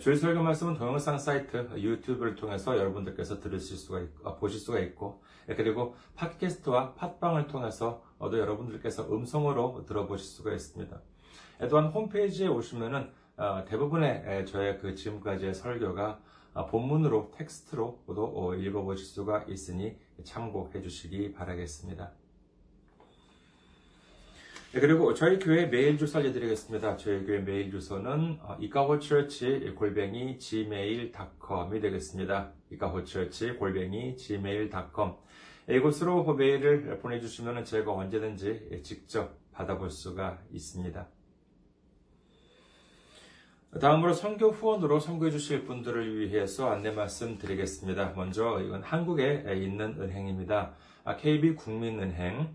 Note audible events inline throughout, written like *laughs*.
주일 설교 말씀은 동영상 사이트 유튜브를 통해서 여러분들께서 들으실 수가 있고, 아, 보실 수가 있고 그리고 팟캐스트와 팟빵을 통해서 또 여러분들께서 음성으로 들어보실 수가 있습니다. 또한 홈페이지에 오시면은 어, 대부분의 저의 그 지금까지의 설교가 아, 본문으로 텍스트로도 어, 읽어보실 수가 있으니 참고해 주시기 바라겠습니다. 네, 그리고 저희 교회 메일 주소 알려드리겠습니다. 저희 교회 메일 주소는 이카호처치 골뱅이 gmail.com이 되겠습니다. 이카호처치 골뱅이 gmail.com 이곳으로 메일을 보내주시면 제가 언제든지 직접 받아볼 수가 있습니다. 다음으로 선교 후원으로 선교해 주실 분들을 위해서 안내 말씀 드리겠습니다. 먼저 이건 한국에 있는 은행입니다. KB국민은행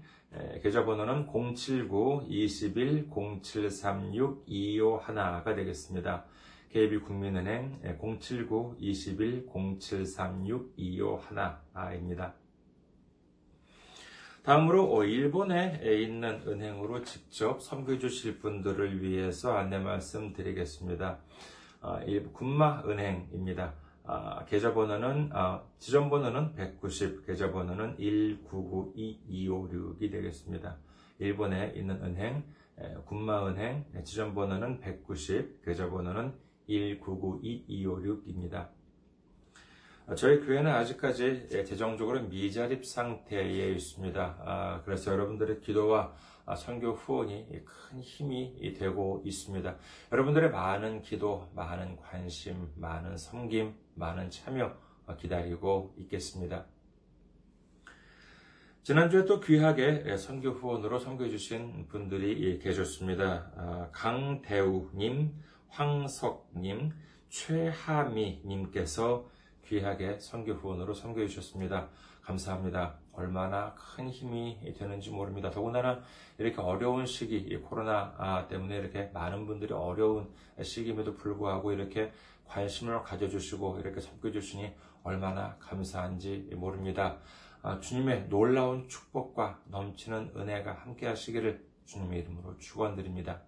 계좌번호는 079-21-0736-251가 되겠습니다. KB국민은행 079-21-0736-251입니다. 다음으로 일본에 있는 은행으로 직접 섬겨 주실 분들을 위해서 안내 말씀 드리겠습니다. 군마은행입니다. 아, 계좌번호는 아, 지점번호는 190, 계좌번호는 1992256이 되겠습니다. 일본에 있는 은행 군마은행 지점번호는 190, 계좌번호는 1992256입니다. 아, 저희 교회는 아직까지 재정적으로 미자립 상태에 있습니다. 그래서 여러분들의 기도와 선교 후원이 큰 힘이 되고 있습니다. 여러분들의 많은 기도, 많은 관심, 많은 섬김, 많은 참여 기다리고 있겠습니다. 지난주에 또 귀하게 선교 후원으로 선교해 주신 분들이 계셨습니다. 강대우님, 황석님, 최하미님께서 귀하게 선교 후원으로 선교해 주셨습니다. 감사합니다. 얼마나 큰 힘이 되는지 모릅니다. 더군다나 이렇게 어려운 시기, 코로나 때문에 이렇게 많은 분들이 어려운 시기임에도 불구하고 이렇게 관심을 가져주시고 이렇게 섬겨주시니 얼마나 감사한지 모릅니다. 아, 주님의 놀라운 축복과 넘치는 은혜가 함께 하시기를 주님의 이름으로 축원드립니다.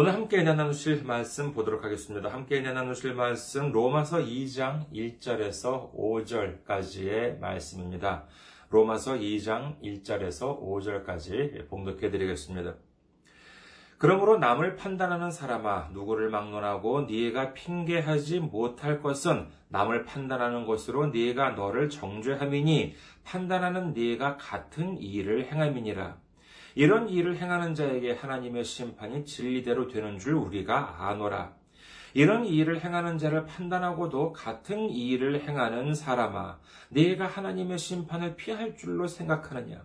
오늘 함께 나누실 말씀 보도록 하겠습니다. 함께 나누실 말씀 로마서 2장 1절에서 5절까지의 말씀입니다. 로마서 2장 1절에서 5절까지 봉독해 드리겠습니다. 그러므로 남을 판단하는 사람아 누구를 막론하고 네가 핑계하지 못할 것은 남을 판단하는 것으로 네가 너를 정죄함이니 판단하는 네가 같은 일을 행함이니라. 이런 일을 행하는 자에게 하나님의 심판이 진리대로 되는 줄 우리가 아노라. 이런 일을 행하는 자를 판단하고도 같은 일을 행하는 사람아, 네가 하나님의 심판을 피할 줄로 생각하느냐?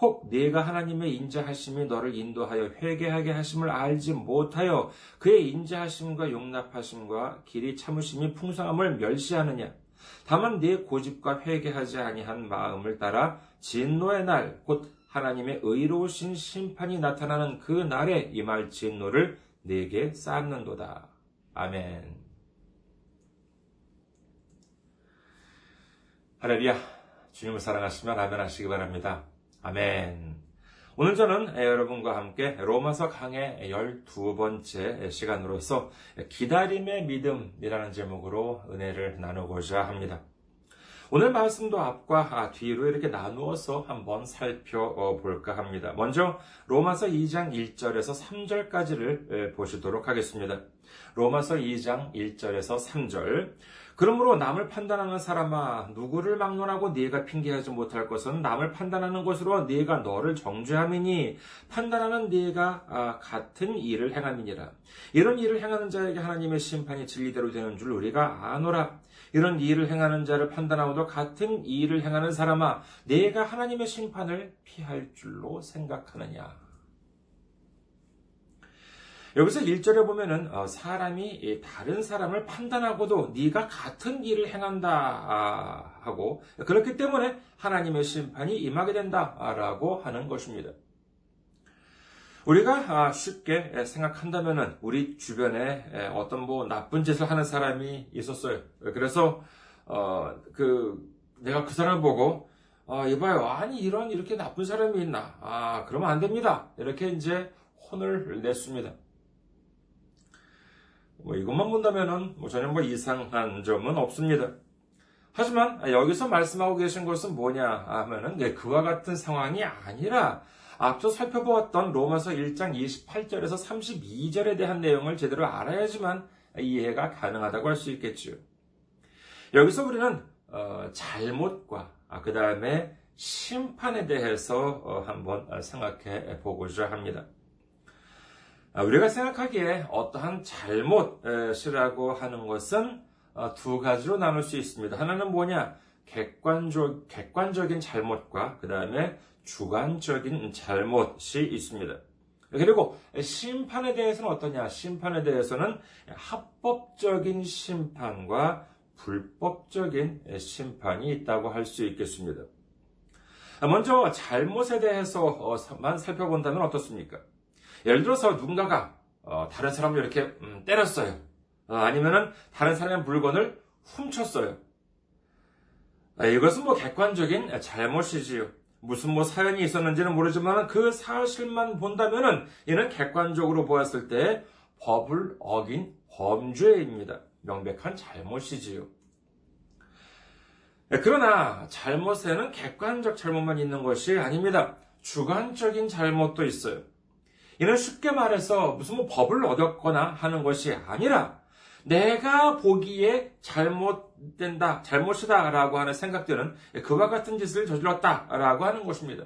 혹 네가 하나님의 인자하심이 너를 인도하여 회개하게 하심을 알지 못하여 그의 인자하심과 용납하심과 길이 참으심이 풍성함을 멸시하느냐? 다만 네 고집과 회개하지 아니한 마음을 따라 진노의 날, 곧 하나님의 의로우신 심판이 나타나는 그 날에 임할 진노를 내게 쌓는도다. 아멘. 하렐루야. 주님을 사랑하시면 아멘 하시기 바랍니다. 아멘. 오늘 저는 여러분과 함께 로마서 강의 12번째 시간으로서 기다림의 믿음이라는 제목으로 은혜를 나누고자 합니다. 오늘 말씀도 앞과 뒤로 이렇게 나누어서 한번 살펴볼까 합니다. 먼저 로마서 2장 1절에서 3절까지를 보시도록 하겠습니다. 로마서 2장 1절에서 3절. 그러므로 남을 판단하는 사람아 누구를 막론하고 네가 핑계하지 못할 것은 남을 판단하는 것으로 네가 너를 정죄함이니 판단하는 네가 아, 같은 일을 행함이니라 이런 일을 행하는 자에게 하나님의 심판이 진리대로 되는 줄 우리가 아노라 이런 일을 행하는 자를 판단하고도 같은 일을 행하는 사람아 네가 하나님의 심판을 피할 줄로 생각하느냐 여기서 1절에 보면은 어, 사람이 다른 사람을 판단하고도 네가 같은 일을 행한다 아, 하고 그렇기 때문에 하나님의 심판이 임하게 된다라고 하는 것입니다. 우리가 아, 쉽게 생각한다면은 우리 주변에 어떤 뭐 나쁜 짓을 하는 사람이 있었어요. 그래서 어 그 내가 그 사람을 보고 아 이봐요 아니 이런 이렇게 나쁜 사람이 있나 아 그러면 안 됩니다 이렇게 이제 혼을 냈습니다. 뭐 이것만 본다면은 뭐 전혀 뭐 이상한 점은 없습니다. 하지만 여기서 말씀하고 계신 것은 뭐냐 하면은 네, 그와 같은 상황이 아니라 앞서 살펴보았던 로마서 1장 28절에서 32절에 대한 내용을 제대로 알아야지만 이해가 가능하다고 할 수 있겠죠. 여기서 우리는 어, 잘못과 아, 그 다음에 심판에 대해서 어, 한번 생각해 보고자 합니다. 아, 우리가 생각하기에 어떠한 잘못이라고 하는 것은 어, 두 가지로 나눌 수 있습니다. 하나는 뭐냐? 객관적, 객관적인 잘못과 그 다음에 주관적인 잘못이 있습니다. 그리고 심판에 대해서는 어떠냐? 심판에 대해서는 합법적인 심판과 불법적인 심판이 있다고 할 수 있겠습니다. 먼저 잘못에 대해서만 살펴본다면 어떻습니까? 예를 들어서 누군가가 어, 다른 사람을 이렇게 음, 때렸어요. 어, 아니면은 다른 사람의 물건을 훔쳤어요. 아, 이것은 뭐 객관적인 잘못이지요. 무슨 뭐 사연이 있었는지는 모르지만 그 사실만 본다면은 이는 객관적으로 보았을 때 법을 어긴 범죄입니다. 명백한 잘못이지요. 네, 그러나 잘못에는 객관적 잘못만 있는 것이 아닙니다. 주관적인 잘못도 있어요. 이는 쉽게 말해서 무슨 뭐 법을 얻었거나 하는 것이 아니라 내가 보기에 잘못 된다, 잘못이다라고 하는 생각들은 그와 같은 짓을 저질렀다라고 하는 것입니다.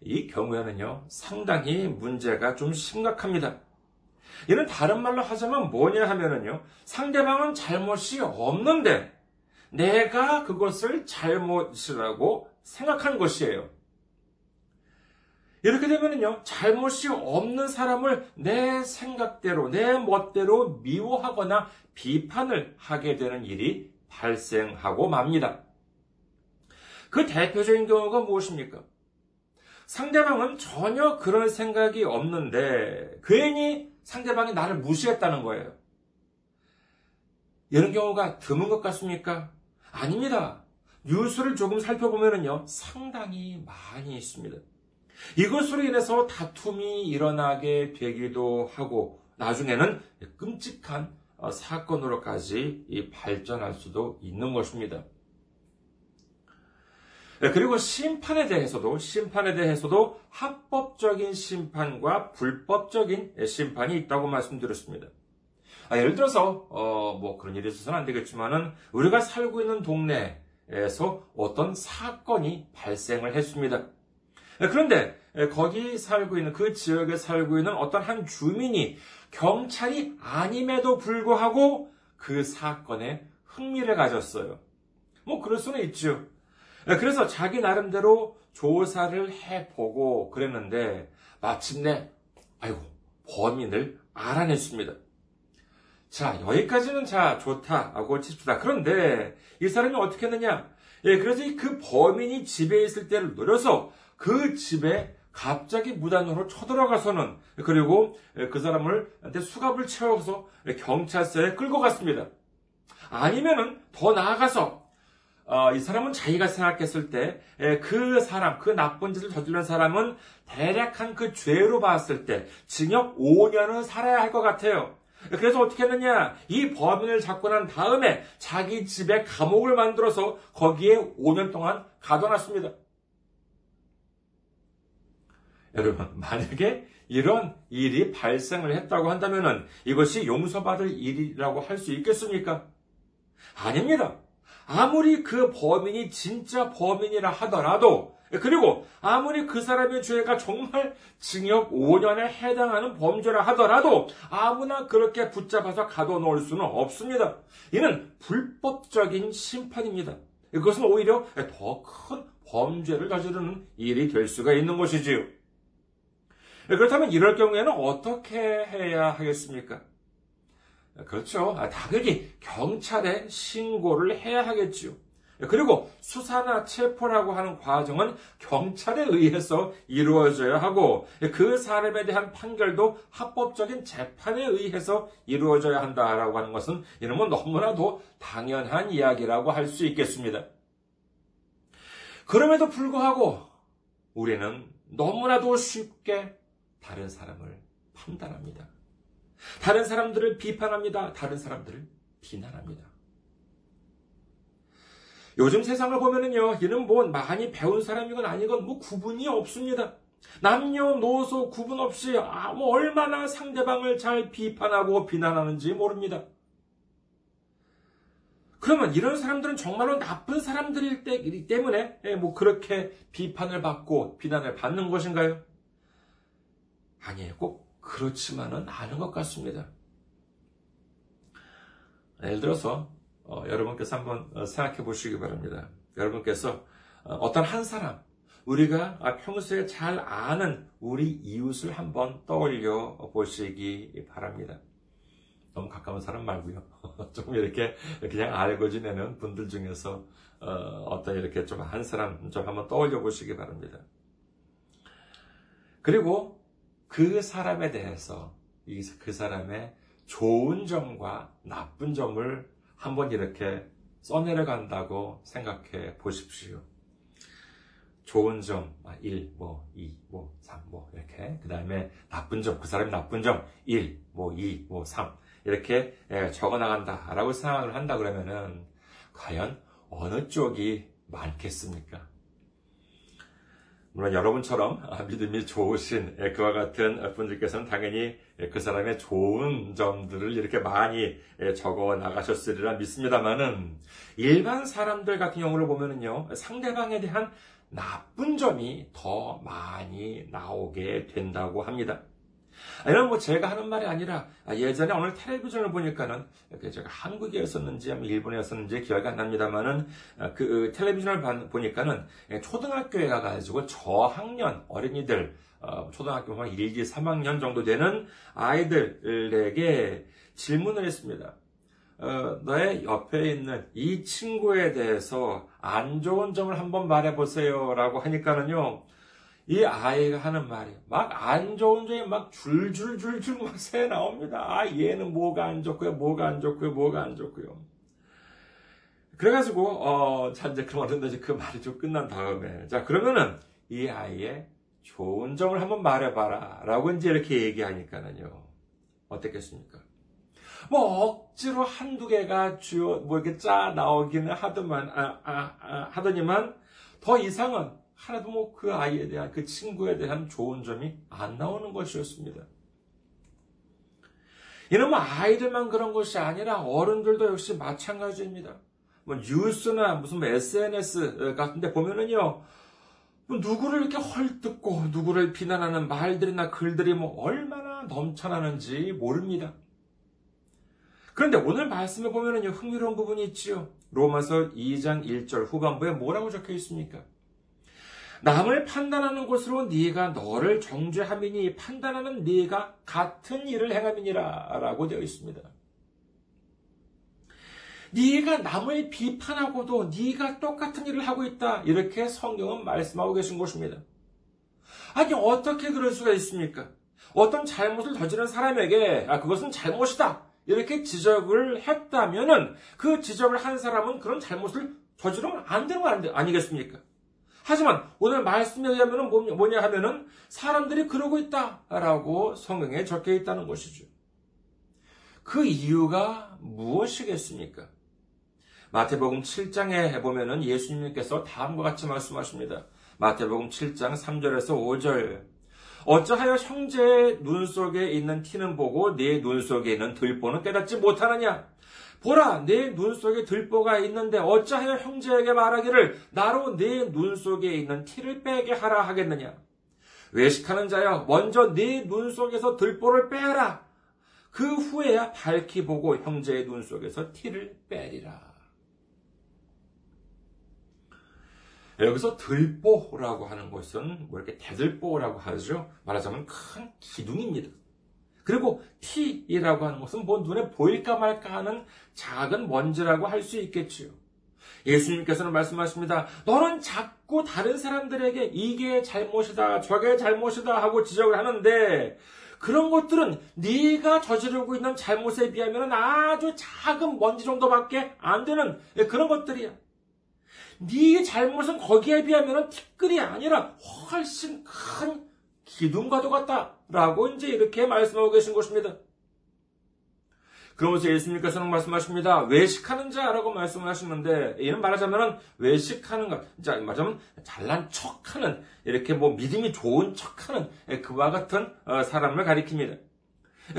이 경우에는요, 상당히 문제가 좀 심각합니다. 이는 다른 말로 하자면 뭐냐 하면은요, 상대방은 잘못이 없는데 내가 그것을 잘못이라고 생각한 것이에요. 이렇게 되면은요, 잘못이 없는 사람을 내 생각대로, 내 멋대로 미워하거나 비판을 하게 되는 일이 발생하고 맙니다. 그 대표적인 경우가 무엇입니까? 상대방은 전혀 그런 생각이 없는데, 괜히 상대방이 나를 무시했다는 거예요. 이런 경우가 드문 것 같습니까? 아닙니다. 뉴스를 조금 살펴보면요, 상당히 많이 있습니다. 이것으로 인해서 다툼이 일어나게 되기도 하고 나중에는 끔찍한 어, 사건으로까지 발전할 수도 있는 것입니다. 네, 그리고 심판에 대해서도 심판에 대해서도 합법적인 심판과 불법적인 심판이 있다고 말씀드렸습니다. 아, 예를 들어서 어, 뭐 그런 일이 있어서는 안 되겠지만은 우리가 살고 있는 동네에서 어떤 사건이 발생을 했습니다. 네, 그런데 거기 살고 있는 그 지역에 살고 있는 어떤 한 주민이 경찰이 아님에도 불구하고 그 사건에 흥미를 가졌어요. 뭐 그럴 수는 있죠. 네, 그래서 자기 나름대로 조사를 해보고 그랬는데 마침내 아이고 범인을 알아냈습니다. 자 여기까지는 자 좋다 하고 칩시다. 그런데 이 사람이 어떻게 했느냐? 예, 그래서 그 범인이 집에 있을 때를 노려서 그 집에 갑자기 무단으로 쳐들어가서는 그리고 그 사람을 수갑을 채워서 경찰서에 끌고 갔습니다. 아니면은 더 나아가서 어, 이 사람은 자기가 생각했을 때 그 사람, 그 나쁜 짓을 저지른 사람은 대략 한 그 죄로 봤을 때 징역 5년은 살아야 할 것 같아요. 그래서 어떻게 했느냐? 이 범인을 잡고 난 다음에 자기 집에 감옥을 만들어서 거기에 5년 동안 가둬놨습니다. 여러분, 만약에 이런 일이 발생을 했다고 한다면 이것이 용서받을 일이라고 할 수 있겠습니까? 아닙니다. 아무리 그 범인이 진짜 범인이라 하더라도 그리고 아무리 그 사람의 죄가 정말 징역 5년에 해당하는 범죄라 하더라도 아무나 그렇게 붙잡아서 가둬놓을 수는 없습니다. 이는 불법적인 심판입니다. 이것은 오히려 더 큰 범죄를 저지르는 일이 될 수가 있는 것이지요. 그렇다면 이럴 경우에는 어떻게 해야 하겠습니까? 그렇죠. 아, 당연히 경찰에 신고를 해야 하겠지요. 그리고 수사나 체포라고 하는 과정은 경찰에 의해서 이루어져야 하고 그 사람에 대한 판결도 합법적인 재판에 의해서 이루어져야 한다라고 하는 것은 이러면 너무나도 당연한 이야기라고 할 수 있겠습니다. 그럼에도 불구하고 우리는 너무나도 쉽게 다른 사람을 판단합니다. 다른 사람들을 비판합니다. 다른 사람들을 비난합니다. 요즘 세상을 보면은요, 이는 뭐 많이 배운 사람이건 아니건 뭐 구분이 없습니다. 남녀노소 구분 없이 아, 뭐 얼마나 상대방을 잘 비판하고 비난하는지 모릅니다. 그러면 이런 사람들은 정말로 나쁜 사람들이기 때문에 예, 뭐 그렇게 비판을 받고 비난을 받는 것인가요? 아니에요. 꼭 그렇지만은 않은 것 같습니다. 예를 들어서 어, 여러분께서 한번 어, 생각해 보시기 바랍니다. 여러분께서 어, 어떤 한 사람, 우리가 평소에 잘 아는 우리 이웃을 한번 떠올려 보시기 바랍니다. 너무 가까운 사람 말고요. *laughs* 좀 이렇게 그냥 알고 지내는 분들 중에서 어, 떤 이렇게 좀 한 사람 좀 한번 떠올려 보시기 바랍니다. 그리고 그 사람에 대해서 그 사람의 좋은 점과 나쁜 점을 한번 이렇게 써내려간다고 생각해 보십시오. 좋은 점, 1, 아, 뭐, 2, 뭐, 3, 뭐, 이렇게. 그 다음에 나쁜 점, 그 사람의 나쁜 점, 1, 뭐, 2, 뭐, 3. 이렇게 예, 적어 나간다라고 생각을 한다 그러면은, 과연 어느 쪽이 많겠습니까? 물론 여러분처럼 *laughs* 믿음이 좋으신 예, 그와 같은 분들께서는 당연히 예, 그 사람의 좋은 점들을 이렇게 많이 예, 적어 나가셨으리라 믿습니다만은 일반 사람들 같은 경우를 보면은요 상대방에 대한 나쁜 점이 더 많이 나오게 된다고 합니다. 이런 뭐 제가 하는 말이 아니라 아, 예전에 오늘 텔레비전을 보니까는 제가 한국이었었는지 일본이었었는지 기억이 안 납니다만은 아, 그 텔레비전을 보니까는 초등학교에 가가지고 저학년 어린이들 어, 초등학교 한 1, 2, 3학년 정도 되는 아이들에게 질문을 했습니다. 어, 너의 옆에 있는 이 친구에 대해서 안 좋은 점을 한번 말해보세요. 라고 하니까는요, 이 아이가 하는 말이 막 안 좋은 점이 막 줄줄줄줄 막 *laughs* 새 나옵니다. 아, 얘는 뭐가 안 좋고요, 뭐가 안 좋고요, 뭐가 안 좋고요. 그래가지고, 어, 자, 이제 그만둔다. 이제 그 말이 좀 끝난 다음에. 자, 그러면은 이 아이의 좋은 점을 한번 말해봐라. 라고 이제 이렇게 얘기하니까는요. 어떻겠습니까? 뭐, 억지로 한두 개가 주요, 뭐 이렇게 짜 나오기는 하더만, 아, 아, 아, 하더니만 더 이상은 하나도 뭐 그 아이에 대한 그 친구에 대한 좋은 점이 안 나오는 것이었습니다. 이러면 아이들만 그런 것이 아니라 어른들도 역시 마찬가지입니다. 뭐 뉴스나 무슨 SNS 같은데 보면은요, 뭐 누구를 이렇게 헐뜯고 누구를 비난하는 말들이나 글들이 뭐 얼마나 넘쳐나는지 모릅니다. 그런데 오늘 말씀에 보면은요, 흥미로운 부분이 있지요. 로마서 2장 1절 후반부에 뭐라고 적혀 있습니까? 남을 판단하는 것으로 네가 너를 정죄함이니 판단하는 네가 같은 일을 행함이니라라고 되어 있습니다. 네가 남을 비판하고도 네가 똑같은 일을 하고 있다. 이렇게 성경은 말씀하고 계신 것입니다. 아니 어떻게 그럴 수가 있습니까? 어떤 잘못을 저지른 사람에게 아 그것은 잘못이다. 이렇게 지적을 했다면은 그 지적을 한 사람은 그런 잘못을 저지르면 안 되는 거 아니겠습니까? 하지만 오늘 말씀에 의하면 뭐냐 하면은 사람들이 그러고 있다라고 성경에 적혀 있다는 것이죠. 그 이유가 무엇이겠습니까? 마태복음 7장에 보면은 예수님께서 다음과 같이 말씀하십니다. 마태복음 7장 3절에서 5절. 어찌하여 형제의 눈 속에 있는 티는 보고 내눈 속에 있는 들보는 깨닫지 못하느냐? 보라, 내 눈 속에 들보가 있는데 어찌하여 형제에게 말하기를 나로 내 눈 속에 있는 티를 빼게 하라 하겠느냐? 외식하는 자여, 먼저 네 눈 속에서 들보를 빼라. 그 후에야 밝히 보고 형제의 눈 속에서 티를 빼리라. 여기서 들보라고 하는 것은 뭐 이렇게 대들보라고 하죠. 말하자면 큰 기둥입니다. 그리고 티이라고 하는 것은 뭐 눈에 보일까 말까 하는 작은 먼지라고 할 수 있겠지요. 예수님께서는 말씀하십니다. 너는 자꾸 다른 사람들에게 이게 잘못이다, 저게 잘못이다 하고 지적을 하는데 그런 것들은 네가 저지르고 있는 잘못에 비하면 아주 작은 먼지 정도밖에 안 되는 그런 것들이야. 네 잘못은 거기에 비하면 티끌이 아니라 훨씬 큰 기둥과도 같다 라고 이제 이렇게 말씀하고 계신 것입니다. 그러면서 예수님께서는 말씀하십니다. 외식하는 자라고 말씀을 하시는데, 이는 말하자면 외식하는 것, 자, 말하자면 잘난 척 하는, 이렇게 뭐 믿음이 좋은 척 하는 그와 같은 어, 사람을 가리킵니다.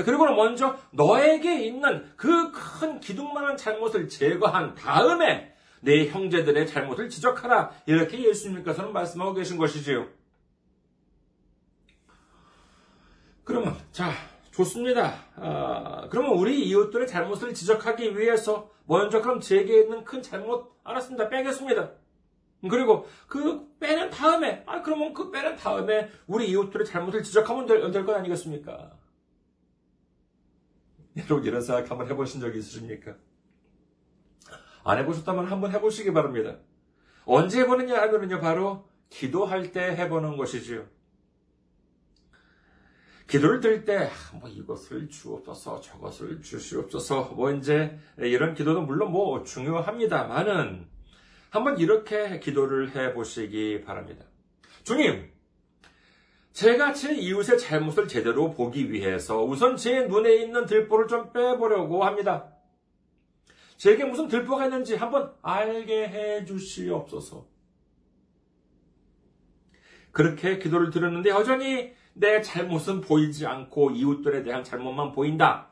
그리고는 먼저 너에게 있는 그 큰 기둥만한 잘못을 제거한 다음에 내 형제들의 잘못을 지적하라. 이렇게 예수님께서는 말씀하고 계신 것이지요. 그러면, 자, 좋습니다. 아, 그러면 우리 이웃들의 잘못을 지적하기 위해서 먼저 그럼 제게 있는 큰 잘못 알았습니다. 빼겠습니다. 그리고 그 빼는 다음에 아 그러면 그 빼는 다음에 우리 이웃들의 잘못을 지적하면 될, 될것 아니겠습니까? 여러분 이런 생각 한번 해보신 적 있으십니까? 안 해보셨다면 한번 해보시기 바랍니다. 언제 해보느냐 하면은요 바로 기도할 때 해보는 것이지요. 기도를 드릴 때, 뭐 이것을 주옵소서, 저것을 주시옵소서, 뭐 이제 이런 기도도 물론 뭐 중요합니다만은 한번 이렇게 기도를 해 보시기 바랍니다. 주님, 제가 제 이웃의 잘못을 제대로 보기 위해서 우선 제 눈에 있는 들보를 좀 빼보려고 합니다. 제게 무슨 들보가 있는지 한번 알게 해 주시옵소서. 그렇게 기도를 드렸는데 여전히 내 잘못은 보이지 않고 이웃들에 대한 잘못만 보인다.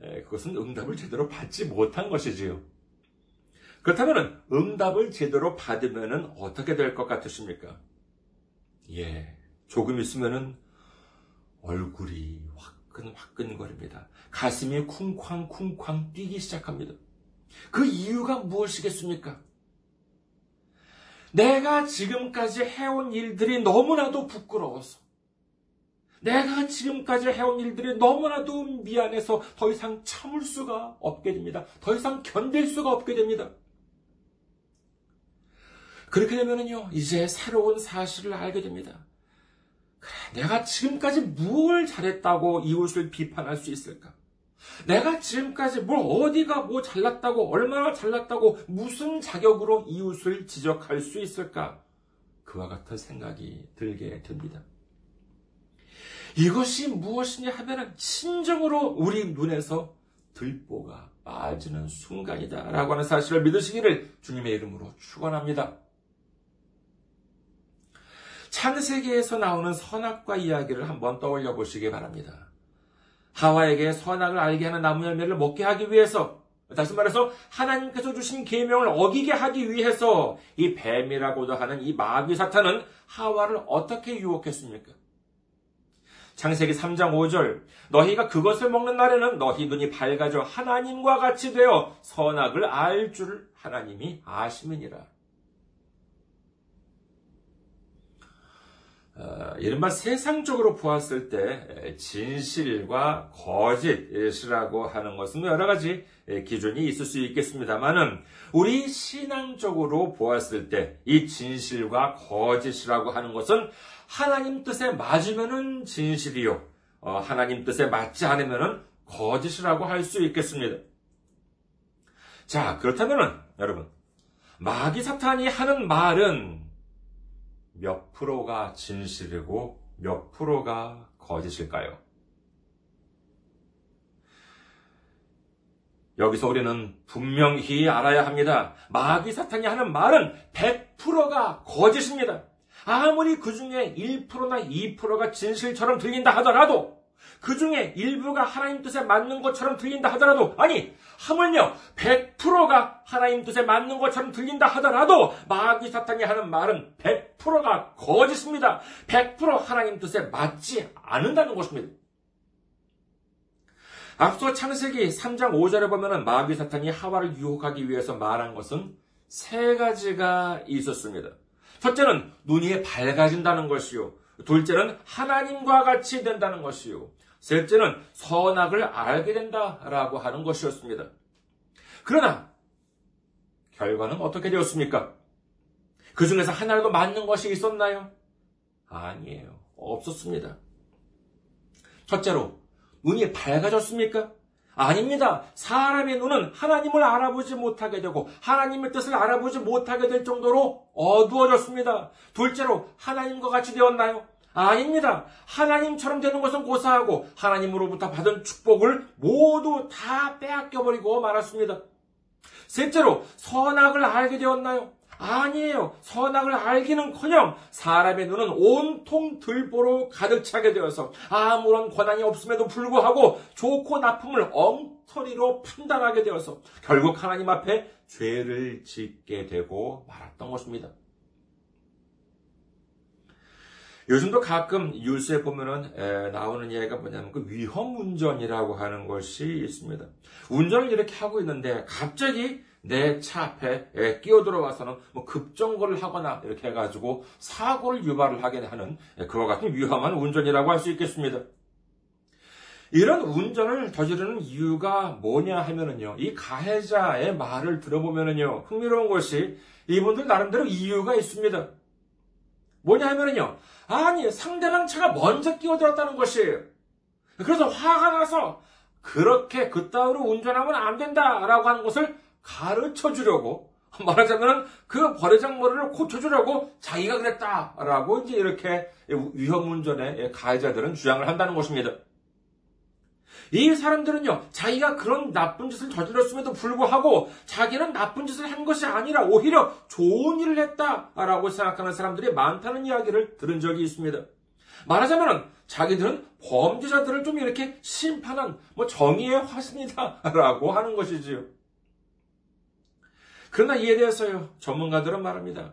그것은 응답을 제대로 받지 못한 것이지요. 그렇다면 응답을 제대로 받으면 어떻게 될 것 같으십니까? 예, 조금 있으면은 얼굴이 화끈화끈거립니다. 가슴이 쿵쾅쿵쾅 뛰기 시작합니다. 그 이유가 무엇이겠습니까? 내가 지금까지 해온 일들이 너무나도 부끄러워서, 내가 지금까지 해온 일들이 너무나도 미안해서 더 이상 참을 수가 없게 됩니다. 더 이상 견딜 수가 없게 됩니다. 그렇게 되면은요, 이제 새로운 사실을 알게 됩니다. 그래, 내가 지금까지 무엇을 잘했다고 이웃을 비판할 수 있을까? 내가 지금까지 뭘 어디가 뭐 잘났다고, 얼마나 잘났다고, 무슨 자격으로 이웃을 지적할 수 있을까? 그와 같은 생각이 들게 됩니다. 이것이 무엇이냐 하면은 진정으로 우리 눈에서 들보가 빠지는 순간이다. 라고 하는 사실을 믿으시기를 주님의 이름으로 축원합니다. 창세기에서 나오는 선악과 이야기를 한번 떠올려 보시기 바랍니다. 하와에게 선악을 알게 하는 나무 열매를 먹게 하기 위해서 다시 말해서 하나님께서 주신 계명을 어기게 하기 위해서 이 뱀이라고도 하는 이 마귀 사탄은 하와를 어떻게 유혹했습니까? 창세기 3장 5절 너희가 그것을 먹는 날에는 너희 눈이 밝아져 하나님과 같이 되어 선악을 알 줄 하나님이 아시느니라. 이른바 세상적으로 보았을 때 진실과 거짓이라고 하는 것은 여러 가지 기준이 있을 수 있겠습니다만은 우리 신앙적으로 보았을 때 이 진실과 거짓이라고 하는 것은 하나님 뜻에 맞으면은 진실이요. 어, 하나님 뜻에 맞지 않으면은 거짓이라고 할 수 있겠습니다. 자, 그렇다면은 여러분, 마귀 사탄이 하는 말은 몇 프로가 진실이고 몇 프로가 거짓일까요? 여기서 우리는 분명히 알아야 합니다. 마귀 사탄이 하는 말은 100%가 거짓입니다. 아무리 그 중에 1%나 2%가 진실처럼 들린다 하더라도 그 중에 일부가 하나님 뜻에 맞는 것처럼 들린다 하더라도 아니 하물며 100%가 하나님 뜻에 맞는 것처럼 들린다 하더라도 마귀 사탄이 하는 말은 100%가 거짓입니다. 100% 하나님 뜻에 맞지 않는다는 것입니다. 앞서 창세기 3장 5절에 보면은 마귀 사탄이 하와를 유혹하기 위해서 말한 것은 세 가지가 있었습니다. 첫째는 눈이 밝아진다는 것이요. 둘째는 하나님과 같이 된다는 것이요. 셋째는 선악을 알게 된다라고 하는 것이었습니다. 그러나 결과는 어떻게 되었습니까? 그 중에서 하나라도 맞는 것이 있었나요? 아니에요. 없었습니다. 첫째로, 눈이 밝아졌습니까? 아닙니다. 사람의 눈은 하나님을 알아보지 못하게 되고 하나님의 뜻을 알아보지 못하게 될 정도로 어두워졌습니다. 둘째로 하나님과 같이 되었나요? 아닙니다. 하나님처럼 되는 것은 고사하고 하나님으로부터 받은 축복을 모두 다 빼앗겨버리고 말았습니다. 셋째로 선악을 알게 되었나요? 아니에요. 선악을 알기는커녕 사람의 눈은 온통 들보로 가득 차게 되어서 아무런 권한이 없음에도 불구하고 좋고 나쁨을 엉터리로 판단하게 되어서 결국 하나님 앞에 죄를 짓게 되고 말았던 것입니다. 요즘도 가끔 뉴스에 보면은 에, 나오는 이야기가 뭐냐면 그 위험 운전이라고 하는 것이 있습니다. 운전을 이렇게 하고 있는데 갑자기 내 차 앞에 끼어 들어와서는 뭐 급정거를 하거나 이렇게 해가지고 사고를 유발을 하게 하는 그와 같은 위험한 운전이라고 할 수 있겠습니다. 이런 운전을 저지르는 이유가 뭐냐 하면은요, 이 가해자의 말을 들어보면은요, 흥미로운 것이 이분들 나름대로 이유가 있습니다. 뭐냐 하면은요, 아니, 상대방 차가 먼저 끼어들었다는 것이에요. 그래서 화가 나서 그렇게 그따위로 운전하면 안 된다라고 하는 것을 가르쳐 주려고 *laughs* 말하자면 그 버리장머리를 고쳐주려고 자기가 그랬다라고 이제 이렇게 위험 운전의 가해자들은 주장을 한다는 것입니다. 이 사람들은요, 자기가 그런 나쁜 짓을 저질렀음에도 불구하고 자기는 나쁜 짓을 한 것이 아니라 오히려 좋은 일을 했다라고 생각하는 사람들이 많다는 이야기를 들은 적이 있습니다. 말하자면 자기들은 범죄자들을 좀 이렇게 심판한 뭐 정의의 화신이다라고 하는 것이지요. 그러나 이에 대해서요, 전문가들은 말합니다.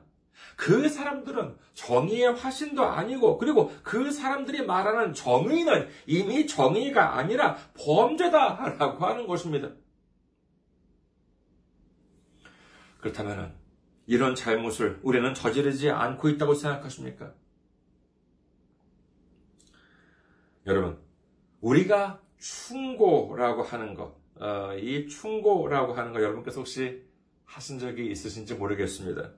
그 사람들은 정의의 화신도 아니고 그리고 그 사람들이 말하는 정의는 이미 정의가 아니라 범죄다라고 하는 것입니다. 그렇다면 이런 잘못을 우리는 저지르지 않고 있다고 생각하십니까? 여러분, 우리가 충고라고 하는 것, 어, 이 충고라고 하는 것 여러분께서 혹시 하신 적이 있으신지 모르겠습니다.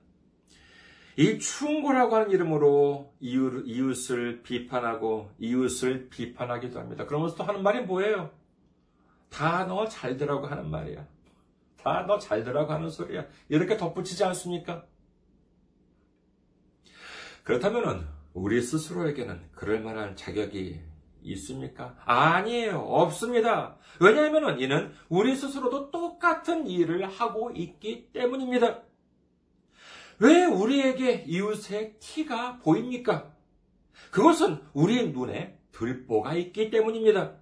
이 충고라고 하는 이름으로 이웃, 을 비판하고 이웃을 비판하기도 합니다. 그러면서 또 하는 말이 뭐예요? 다 너 잘 되라고 하는 말이야. 다 너 잘 되라고 하는 소리야. 이렇게 덧붙이지 않습니까? 그렇다면 우리 스스로에게는 그럴 만한 자격이 있습니까? 아니에요. 없습니다. 왜냐하면 이는 우리 스스로도 똑같은 일을 하고 있기 때문입니다. 왜 우리에게 이웃의 티가 보입니까? 그것은 우리 눈에 들보가 있기 때문입니다.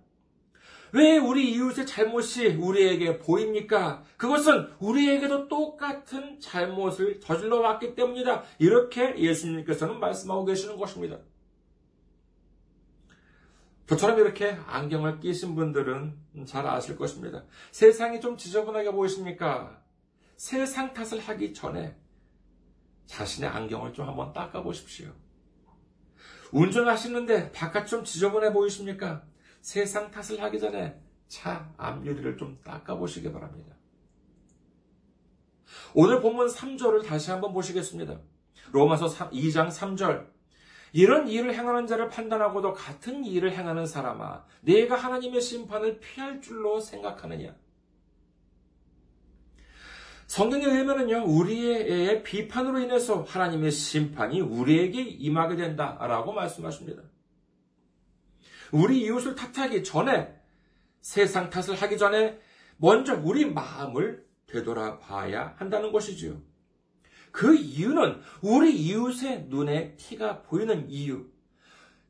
왜 우리 이웃의 잘못이 우리에게 보입니까? 그것은 우리에게도 똑같은 잘못을 저질러 왔기 때문이다. 이렇게 예수님께서는 말씀하고 계시는 것입니다. 저처럼 이렇게 안경을 끼신 분들은 잘 아실 것입니다. 세상이 좀 지저분하게 보이십니까? 세상 탓을 하기 전에 자신의 안경을 좀 한번 닦아 보십시오. 운전하시는데 바깥 좀 지저분해 보이십니까? 세상 탓을 하기 전에 차 앞유리를 좀 닦아 보시기 바랍니다. 오늘 본문 3절을 다시 한번 보시겠습니다. 로마서 2장 3절. 이런 일을 행하는 자를 판단하고도 같은 일을 행하는 사람아, 내가 하나님의 심판을 피할 줄로 생각하느냐? 성경에 의하면요, 우리의 비판으로 인해서 하나님의 심판이 우리에게 임하게 된다라고 말씀하십니다. 우리 이웃을 탓하기 전에, 세상 탓을 하기 전에 먼저 우리 마음을 되돌아봐야 한다는 것이지요. 그 이유는 우리 이웃의 눈에 티가 보이는 이유,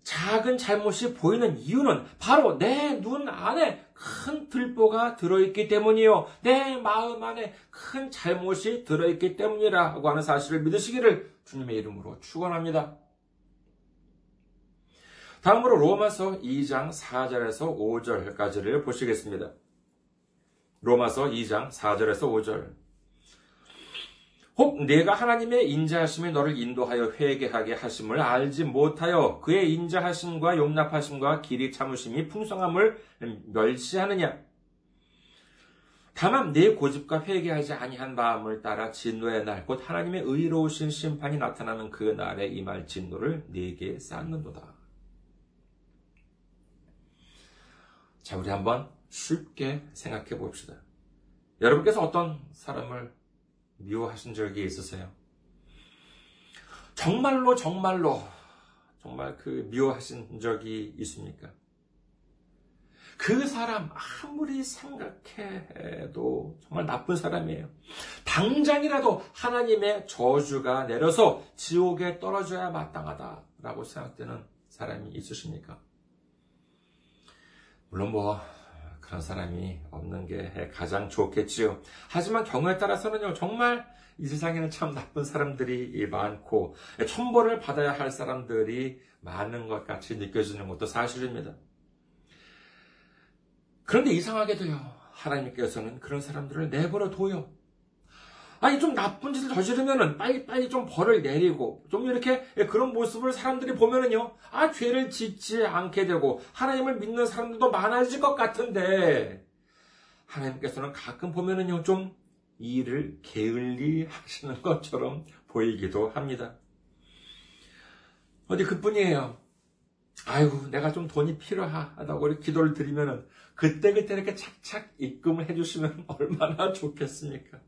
작은 잘못이 보이는 이유는 바로 내 눈 안에 큰 들보가 들어있기 때문이요. 내 마음 안에 큰 잘못이 들어있기 때문이라고 하는 사실을 믿으시기를 주님의 이름으로 축원합니다. 다음으로 로마서 2장 4절에서 5절까지를 보시겠습니다. 로마서 2장 4절에서 5절. 혹 내가 하나님의 인자하심이 너를 인도하여 회개하게 하심을 알지 못하여 그의 인자하심과 용납하심과 길이 참으심이 풍성함을 멸시하느냐? 다만 내 고집과 회개하지 아니한 마음을 따라 진노의 날, 곧 하나님의 의로우신 심판이 나타나는 그 날에 임할 진노를 네게 쌓는도다. 자, 우리 한번 쉽게 생각해 봅시다. 여러분께서 어떤 사람을 미워하신 적이 있으세요? 정말로 정말로 정말 그 미워하신 적이 있습니까? 그 사람 아무리 생각해도 정말 나쁜 사람이에요. 당장이라도 하나님의 저주가 내려서 지옥에 떨어져야 마땅하다라고 생각되는 사람이 있으십니까? 물론 뭐 그런 사람이 없는 게 가장 좋겠지요. 하지만 경우에 따라서는요, 정말 이 세상에는 참 나쁜 사람들이 많고, 천벌을 받아야 할 사람들이 많은 것 같이 느껴지는 것도 사실입니다. 그런데 이상하게도요, 하나님께서는 그런 사람들을 내버려 둬요. 아니, 좀 나쁜 짓을 저지르면은 빨리 빨리 좀 벌을 내리고, 좀 이렇게 그런 모습을 사람들이 보면은요, 아, 죄를 짓지 않게 되고, 하나님을 믿는 사람들도 많아질 것 같은데, 하나님께서는 가끔 보면은요, 좀 일을 게을리 하시는 것처럼 보이기도 합니다. 어디 그뿐이에요. 아이고, 내가 좀 돈이 필요하다고 이렇게 기도를 드리면은, 그때그때 이렇게 착착 입금을 해주시면 *laughs* 얼마나 좋겠습니까?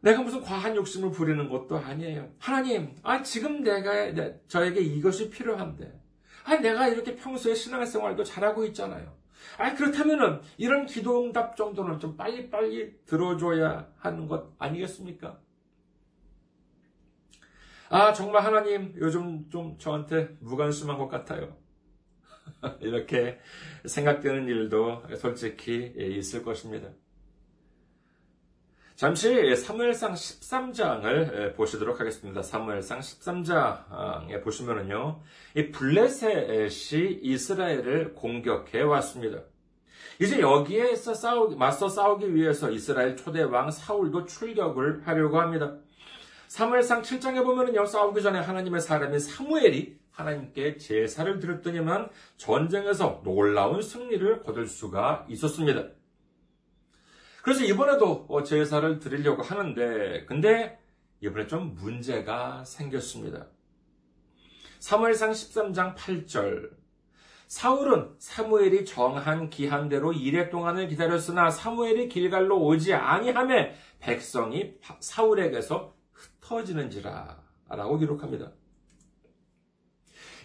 내가 무슨 과한 욕심을 부리는 것도 아니에요. 하나님, 아, 지금 내가, 저에게 이것이 필요한데. 아, 내가 이렇게 평소에 신앙생활도 잘하고 있잖아요. 아, 그렇다면은, 이런 기도 응답 정도는 좀 빨리빨리 들어줘야 하는 것 아니겠습니까? 아, 정말 하나님, 요즘 좀 저한테 무관심한 것 같아요. *laughs* 이렇게 생각되는 일도 솔직히 있을 것입니다. 잠시 사무엘상 13장을 보시도록 하겠습니다. 사무엘상 13장에 보시면은요, 이 블레셋이 이스라엘을 공격해 왔습니다. 이제 여기에서 싸우기, 맞서 싸우기 위해서 이스라엘 초대 왕 사울도 출격을 하려고 합니다. 사무엘상 7장에 보면은요, 싸우기 전에 하나님의 사람인 사무엘이 하나님께 제사를 드렸더니만 전쟁에서 놀라운 승리를 거둘 수가 있었습니다. 그래서 이번에도 어, 제사를 드리려고 하는데, 근데 이번에 좀 문제가 생겼습니다. 사무엘상 13장 8절. 사울은 사무엘이 정한 기한대로 이래 동안을 기다렸으나 사무엘이 길갈로 오지 아니함에 백성이 사울에게서 흩어지는지라 라고 기록합니다.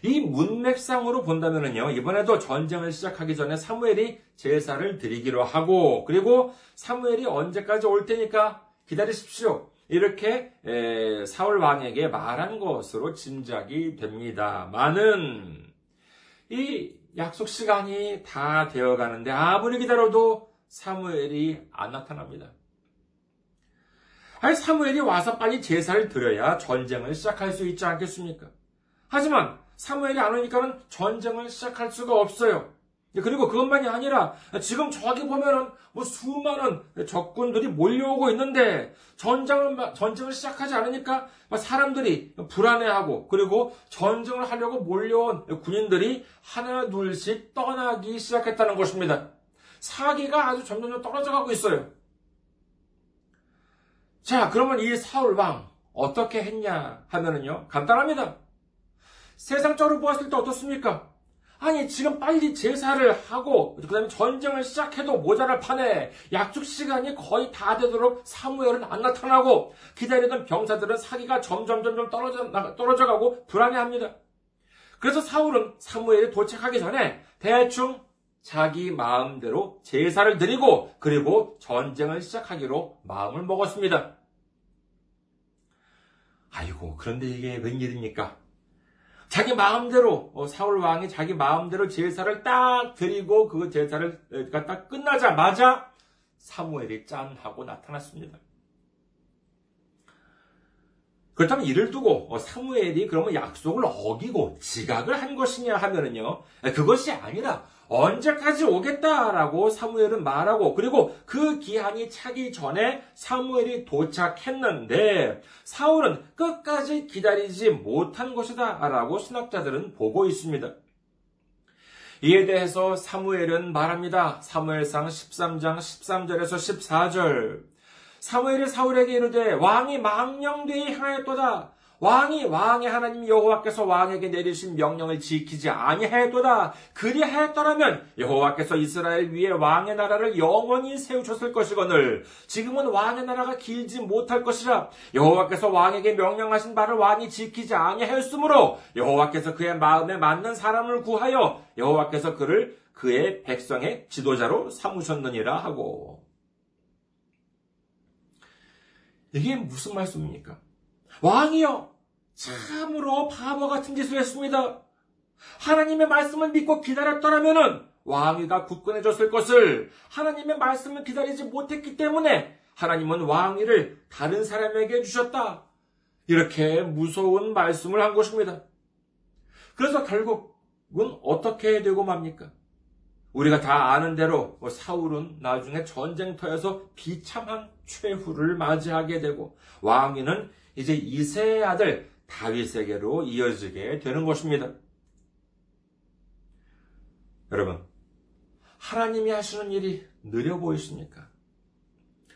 이 문맥상으로 본다면요, 이번에도 전쟁을 시작하기 전에 사무엘이 제사를 드리기로 하고, 그리고 사무엘이 언제까지 올 테니까 기다리십시오. 이렇게 사울 왕에게 말한 것으로 짐작이 됩니다. 많은 이 약속 시간이 다 되어 가는데 아무리 기다려도 사무엘이 안 나타납니다. 아니 사무엘이 와서 빨리 제사를 드려야 전쟁을 시작할 수 있지 않겠습니까? 하지만 사무엘이 안 오니까는 전쟁을 시작할 수가 없어요. 그리고 그것만이 아니라 지금 저기 보면은 뭐 수많은 적군들이 몰려오고 있는데 전쟁을 전쟁을 시작하지 않으니까 사람들이 불안해하고 그리고 전쟁을 하려고 몰려온 군인들이 하나 둘씩 떠나기 시작했다는 것입니다. 사기가 아주 점점 떨어져 가고 있어요. 자, 그러면 이 사울 왕 어떻게 했냐 하면은요 간단합니다. 세상적으로 보았을 때 어떻습니까? 아니, 지금 빨리 제사를 하고, 그 다음에 전쟁을 시작해도 모자랄 판에 약속 시간이 거의 다 되도록 사무엘은 안 나타나고, 기다리던 병사들은 사기가 점점 점점 떨어져, 떨어져 가고 불안해합니다. 그래서 사울은 사무엘이 도착하기 전에 대충 자기 마음대로 제사를 드리고, 그리고 전쟁을 시작하기로 마음을 먹었습니다. 아이고, 그런데 이게 웬일입니까? 자기 마음대로 어, 사울 왕이 자기 마음대로 제사를 딱 드리고 그 제사를 딱 끝나자마자 사무엘이 짠 하고 나타났습니다. 그렇다면 이를 두고 어, 사무엘이 그러면 약속을 어기고 지각을 한 것이냐 하면은요 그것이 아니라 언제까지 오겠다라고 사무엘은 말하고 그리고 그 기한이 차기 전에 사무엘이 도착했는데 사울은 끝까지 기다리지 못한 것이다라고 신학자들은 보고 있습니다. 이에 대해서 사무엘은 말합니다. 사무엘상 13장 13절에서 14절. 사무엘이 사울에게 이르되 왕이 망령되이 향하였도다. 왕이 왕의 하나님 여호와께서 왕에게 내리신 명령을 지키지 아니하였도다. 그리하였더라면 여호와께서 이스라엘 위에 왕의 나라를 영원히 세우셨을 것이거늘 지금은 왕의 나라가 길지 못할 것이라 여호와께서 왕에게 명령하신 바를 왕이 지키지 아니하였으므로 여호와께서 그의 마음에 맞는 사람을 구하여 여호와께서 그를 그의 백성의 지도자로 삼으셨느니라 하고 이게 무슨 말씀입니까? 왕이여, 참으로 바보 같은 짓을 했습니다. 하나님의 말씀을 믿고 기다렸더라면 왕위가 굳건해졌을 것을 하나님의 말씀을 기다리지 못했기 때문에 하나님은 왕위를 다른 사람에게 주셨다. 이렇게 무서운 말씀을 한 것입니다. 그래서 결국은 어떻게 되고 맙니까? 우리가 다 아는 대로 뭐 사울은 나중에 전쟁터에서 비참한 최후를 맞이하게 되고 왕위는 이제 이세의 아들 다윗에게로 이어지게 되는 것입니다. 여러분, 하나님이 하시는 일이 느려 보이십니까?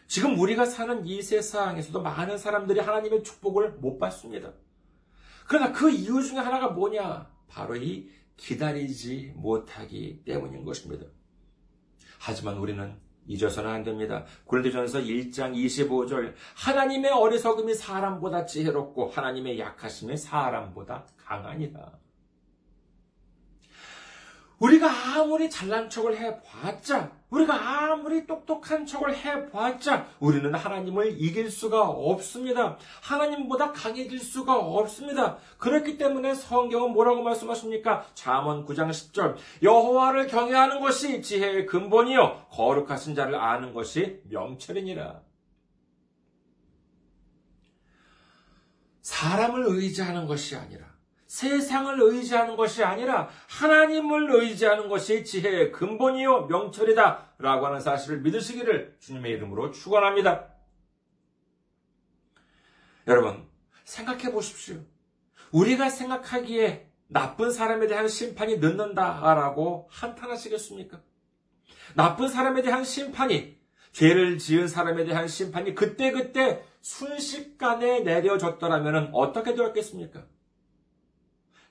지금 우리가 사는 이 세상에서도 많은 사람들이 하나님의 축복을 못 받습니다. 그러나 그 이유 중에 하나가 뭐냐? 바로 이 기다리지 못하기 때문인 것입니다. 하지만 우리는 잊어서는 안 됩니다. 고린도전서 1장 25절 하나님의 어리석음이 사람보다 지혜롭고 하나님의 약하심이 사람보다 강하니라. 우리가 아무리 잘난 척을 해봤자, 우리가 아무리 똑똑한 척을 해봤자, 우리는 하나님을 이길 수가 없습니다. 하나님보다 강해질 수가 없습니다. 그렇기 때문에 성경은 뭐라고 말씀하십니까? 잠언 9장 10절. 여호와를 경외하는 것이 지혜의 근본이요. 거룩하신 자를 아는 것이 명철이니라. 사람을 의지하는 것이 아니라, 세상을 의지하는 것이 아니라 하나님을 의지하는 것이 지혜의 근본이요 명철이다 라고 하는 사실을 믿으시기를 주님의 이름으로 축원합니다. 여러분 생각해 보십시오. 우리가 생각하기에 나쁜 사람에 대한 심판이 늦는다라고 한탄하시겠습니까? 나쁜 사람에 대한 심판이 죄를 지은 사람에 대한 심판이 그때그때 순식간에 내려졌더라면 어떻게 되었겠습니까?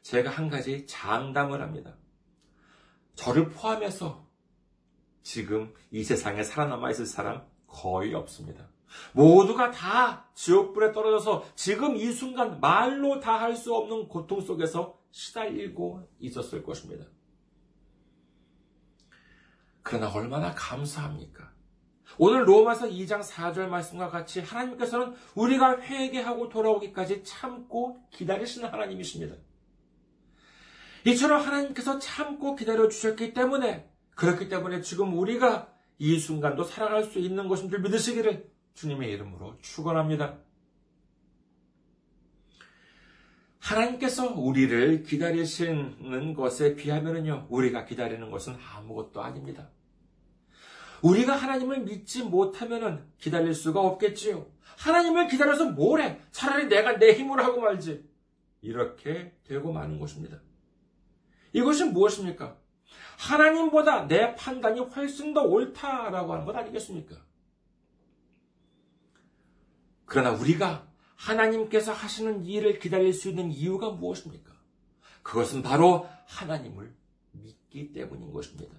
제가 한 가지 장담을 합니다. 저를 포함해서 지금 이 세상에 살아남아 있을 사람 거의 없습니다. 모두가 다 지옥불에 떨어져서 지금 이 순간 말로 다 할 수 없는 고통 속에서 시달리고 있었을 것입니다. 그러나 얼마나 감사합니까? 오늘 로마서 2장 4절 말씀과 같이 하나님께서는 우리가 회개하고 돌아오기까지 참고 기다리시는 하나님이십니다. 이처럼 하나님께서 참고 기다려 주셨기 때문에 그렇기 때문에 지금 우리가 이 순간도 살아갈 수 있는 것인 줄 믿으시기를 주님의 이름으로 축원합니다. 하나님께서 우리를 기다리시는 것에 비하면요, 우리가 기다리는 것은 아무것도 아닙니다. 우리가 하나님을 믿지 못하면 기다릴 수가 없겠지요. 하나님을 기다려서 뭐래? 차라리 내가 내 힘으로 하고 말지. 이렇게 되고 마는 것입니다. 이것이 무엇입니까? 하나님보다 내 판단이 훨씬 더 옳다라고 하는 것 아니겠습니까? 그러나 우리가 하나님께서 하시는 일을 기다릴 수 있는 이유가 무엇입니까? 그것은 바로 하나님을 믿기 때문인 것입니다.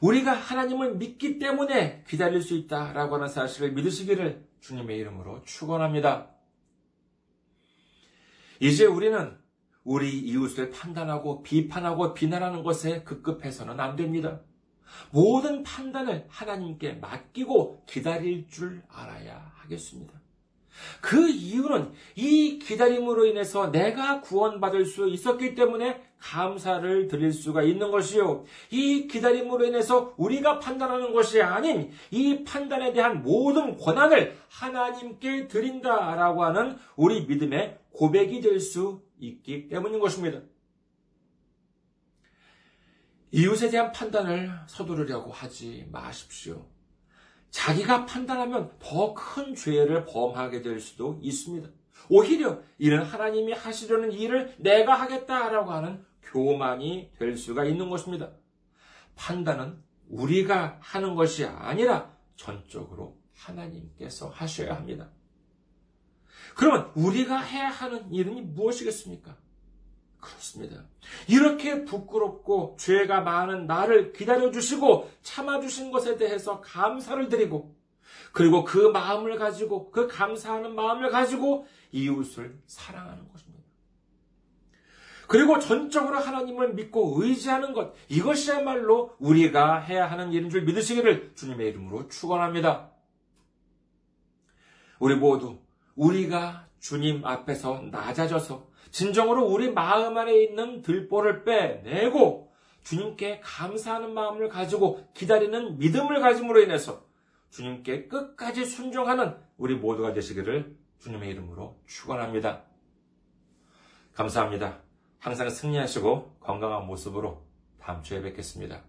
우리가 하나님을 믿기 때문에 기다릴 수 있다라고 하는 사실을 믿으시기를 주님의 이름으로 축원합니다. 이제 우리는 우리 이웃을 판단하고 비판하고 비난하는 것에 급급해서는 안 됩니다. 모든 판단을 하나님께 맡기고 기다릴 줄 알아야 하겠습니다. 그 이유는 이 기다림으로 인해서 내가 구원받을 수 있었기 때문에 감사를 드릴 수가 있는 것이요. 이 기다림으로 인해서 우리가 판단하는 것이 아닌 이 판단에 대한 모든 권한을 하나님께 드린다라고 하는 우리 믿음의 고백이 될 수 있기 때문인 것입니다. 이웃에 대한 판단을 서두르려고 하지 마십시오. 자기가 판단하면 더 큰 죄를 범하게 될 수도 있습니다. 오히려 이는 하나님이 하시려는 일을 내가 하겠다라고 하는 교만이 될 수가 있는 것입니다. 판단은 우리가 하는 것이 아니라 전적으로 하나님께서 하셔야 합니다. 그러면 우리가 해야 하는 일은 무엇이겠습니까? 그렇습니다. 이렇게 부끄럽고 죄가 많은 나를 기다려주시고 참아주신 것에 대해서 감사를 드리고 그리고 그 마음을 가지고 그 감사하는 마음을 가지고 이웃을 사랑하는 것입니다. 그리고 전적으로 하나님을 믿고 의지하는 것 이것이야말로 우리가 해야 하는 일인 줄 믿으시기를 주님의 이름으로 축원합니다. 우리 모두 우리가 주님 앞에서 낮아져서 진정으로 우리 마음 안에 있는 들보를 빼내고 주님께 감사하는 마음을 가지고 기다리는 믿음을 가짐으로 인해서 주님께 끝까지 순종하는 우리 모두가 되시기를 주님의 이름으로 축원합니다. 감사합니다. 항상 승리하시고 건강한 모습으로 다음 주에 뵙겠습니다.